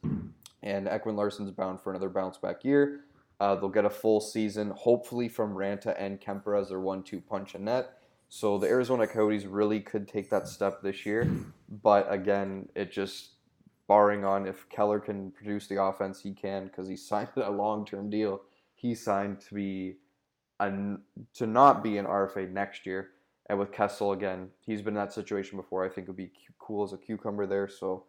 And Ekman-Larsson's bound for another bounce back year. Uh, they'll get a full season, hopefully from Raanta and Kuemper as their one-two punch in net. So the Arizona Coyotes really could take that step this year, but again, it just barring on if Keller can produce the offense he can because he signed a long-term deal. He signed to be an, to not be an RFA next year. And with Kessel again, he's been in that situation before. I think would be cool as a cucumber there. So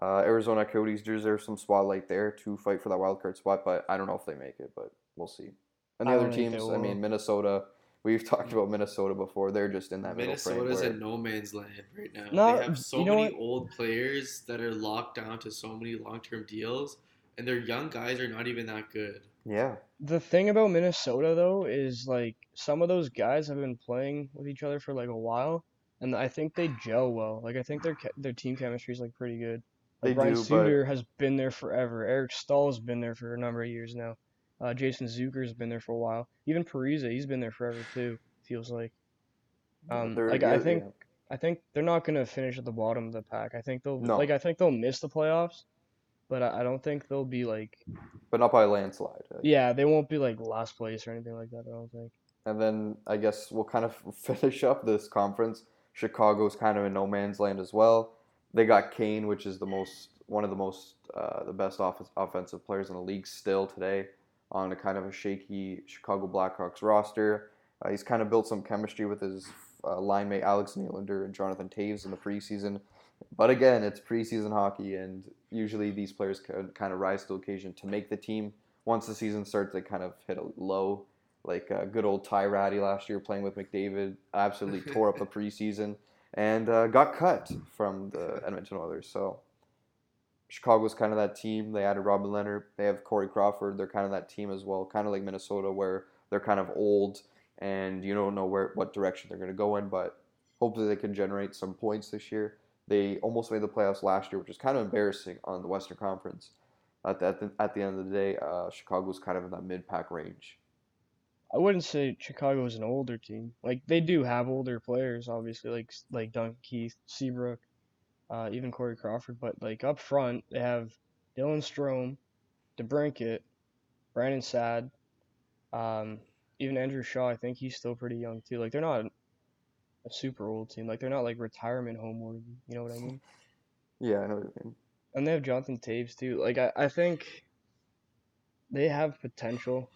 Uh, Arizona Coyotes deserve some spotlight there to fight for that wild card spot, but I don't know if they make it, but we'll see. And the I other don't think they teams, I mean, Minnesota. We've talked about Minnesota before. They're just in that middle frame. Minnesota's where- in no man's land right now. No, they have so you know many what? old players that are locked down to so many long term deals, and their young guys are not even that good. yeah, The thing about Minnesota though is like some of those guys have been playing with each other for like a while, and I think they gel well. Like I think their their team chemistry is like pretty good. They Brian do, but- Suter has been there forever. Eric Staal's been there for a number of years now. Uh, Jason Zucker's been there for a while. Even Parise, he's been there forever too. Feels like. Um, like I think yeah. I think they're not gonna finish at the bottom of the pack. I think they'll No. like I think they'll miss the playoffs, but I, I don't think they'll be like but not by a landslide. yeah they won't be like last place or anything like that. I don't think. And then I guess we'll kind of finish up this conference. Chicago's kind of in no man's land as well. They got Kane, which is the most one of the most uh, the best off- offensive players in the league still today, on a kind of a shaky Chicago Blackhawks roster. Uh, he's kind of built some chemistry with his uh, line mate Alex Nylander and Jonathan Toews in the preseason. But again, it's preseason hockey, and usually these players can kind of rise to the occasion to make the team. Once the season starts, they kind of hit a low like uh, good old Ty Rattie last year playing with McDavid, absolutely tore up the preseason and uh, got cut from the Edmonton Oilers. So Chicago's kind of that team. They added Robin Lehner. They have Corey Crawford. They're kind of that team as well, kind of like Minnesota, where they're kind of old and you don't know where what direction they're going to go in. But hopefully they can generate some points this year. They almost made the playoffs last year, which is kind of embarrassing on the Western Conference. At the, at the, at the end of the day, uh, Chicago's kind of in that mid pack range. I wouldn't say Chicago is an older team. Like they do have older players, obviously, like like Duncan Keith, Seabrook, uh, even Corey Crawford. But like up front, they have Dylan Strome, DeBrincat, Brandon Saad, um, even Andrew Shaw. I think he's still pretty young too. Like they're not a super old team. Like they're not like retirement home worthy. You know what I mean? Yeah, I know what you mean. And they have Jonathan Toews too. Like I, I think they have potential,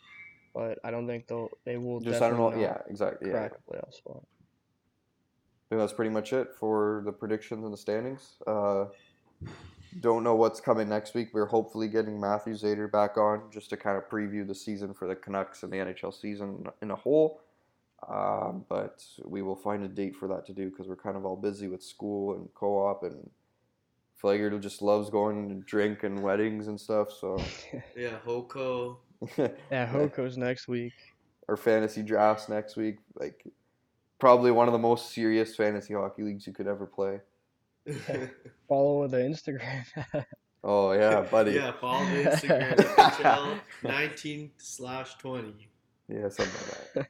but I don't think they'll they will Just I don't know. Yeah, exactly. Yeah, crack a playoff spot. I think that's pretty much it for the predictions and the standings. Uh, don't know what's coming next week. We're hopefully getting Matthew Zader back on just to kind of preview the season for the Canucks and the NHL season in a whole. Um, but we will find a date for that to do because we're kind of all busy with school and co-op and Flagger just loves going to drink and weddings and stuff. So Yeah, Hoko. Yeah, Hoko's next week. Or fantasy drafts next week, like probably one of the most serious fantasy hockey leagues you could ever play. Follow the Instagram. Oh yeah, buddy. yeah, follow the Instagram NHL 19 slash 20. Yeah, something like that.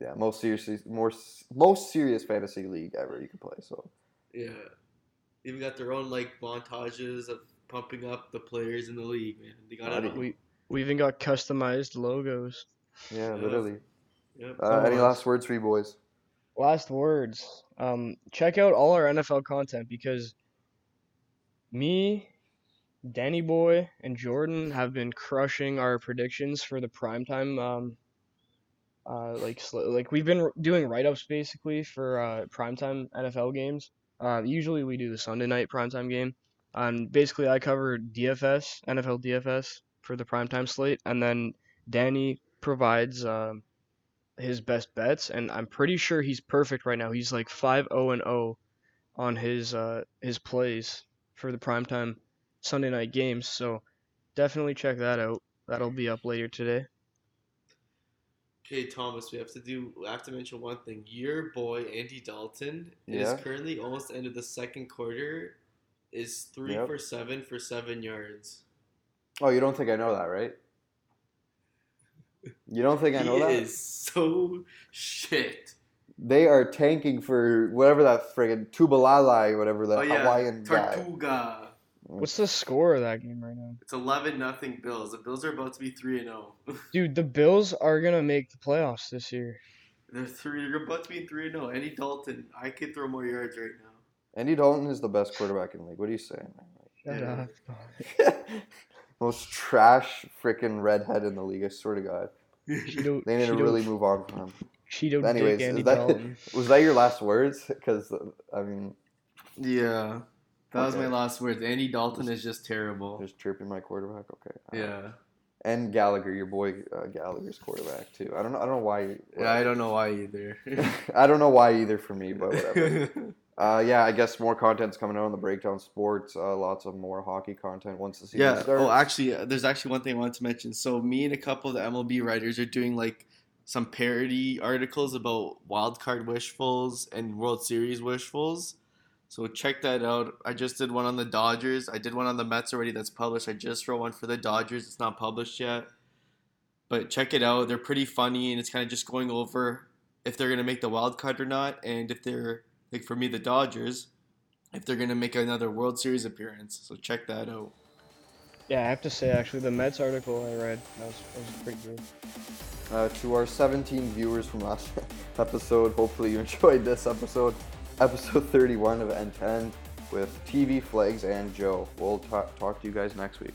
yeah, most seriously, more most serious fantasy league ever you can play. So Yeah. Even got their own like montages of pumping up the players in the league, man. They got it all. we we even got customized logos. yeah, Yeah. literally. Yep. Uh, any Almost. last words for you boys? Last words. Um, check out all our NFL content because me, Danny Boy, and Jordan have been crushing our predictions for the primetime. Um, uh, like like we've been doing write-ups basically for uh, primetime NFL games. Uh, usually we do the Sunday night primetime game. And basically I cover DFS, NFL DFS for the primetime slate, and then Danny provides um, his best bets, and I'm pretty sure he's perfect right now. He's like 5-0 and 0 on his uh, his plays for the primetime Sunday night games. So definitely check that out. That'll be up later today. Okay, Thomas, we have to do. I have to mention one thing. Your boy Andy Dalton Yeah. is currently almost end of the second quarter. Is three Yep. for seven for seven yards. Oh, you don't think I know that, right? You don't think I know he that? is so shit. They are tanking for whatever that friggin' Tubalala, whatever the oh yeah, Hawaiian guy. Tortuga. What's the score of that game right now? It's eleven nothing Bills. The Bills are about to be three and zero. Oh. Dude, the Bills are gonna make the playoffs this year. They're three. They're about to be three and zero. Andy Dalton, I could throw more yards right now. Andy Dalton is the best quarterback in the league. What are you saying? Shut Yeah. up. Most trash freaking redhead in the league. I swear to God. Cheeto, They need to really move on from him. Cheeto Anyways, Dick Andy is that, was that your last words? Because I mean, yeah. That was my last words. Andy Dalton is just terrible. Just chirping my quarterback. Okay. Uh, Yeah. And Gallagher, your boy uh, Gallagher's quarterback too. I don't know. I don't know why. Yeah, I don't know why either. I don't know why either for me, but whatever. Uh, yeah, I guess more content's coming out on the Breakdown Sports. Uh, lots of more hockey content once the season yeah. starts. Oh, actually, uh, there's actually one thing I wanted to mention. So me and a couple of the MLB writers are doing like some parody articles about wild card wishfuls and World Series wishfuls. So check that out. I just did one on the Dodgers. I did one on the Mets already. That's published. I just wrote one for the Dodgers. It's not published yet, but check it out. They're pretty funny, and it's kind of just going over if they're gonna make the wild card or not, and if they're like for me the Dodgers, if they're gonna make another World Series appearance. So check that out. Yeah, I have to say actually the Mets article I read that was, that was pretty good. uh, to our 17 viewers from last episode. Hopefully, you enjoyed this episode, episode 31 of N10 with TV Flags and Joe. We'll ta- talk to you guys next week.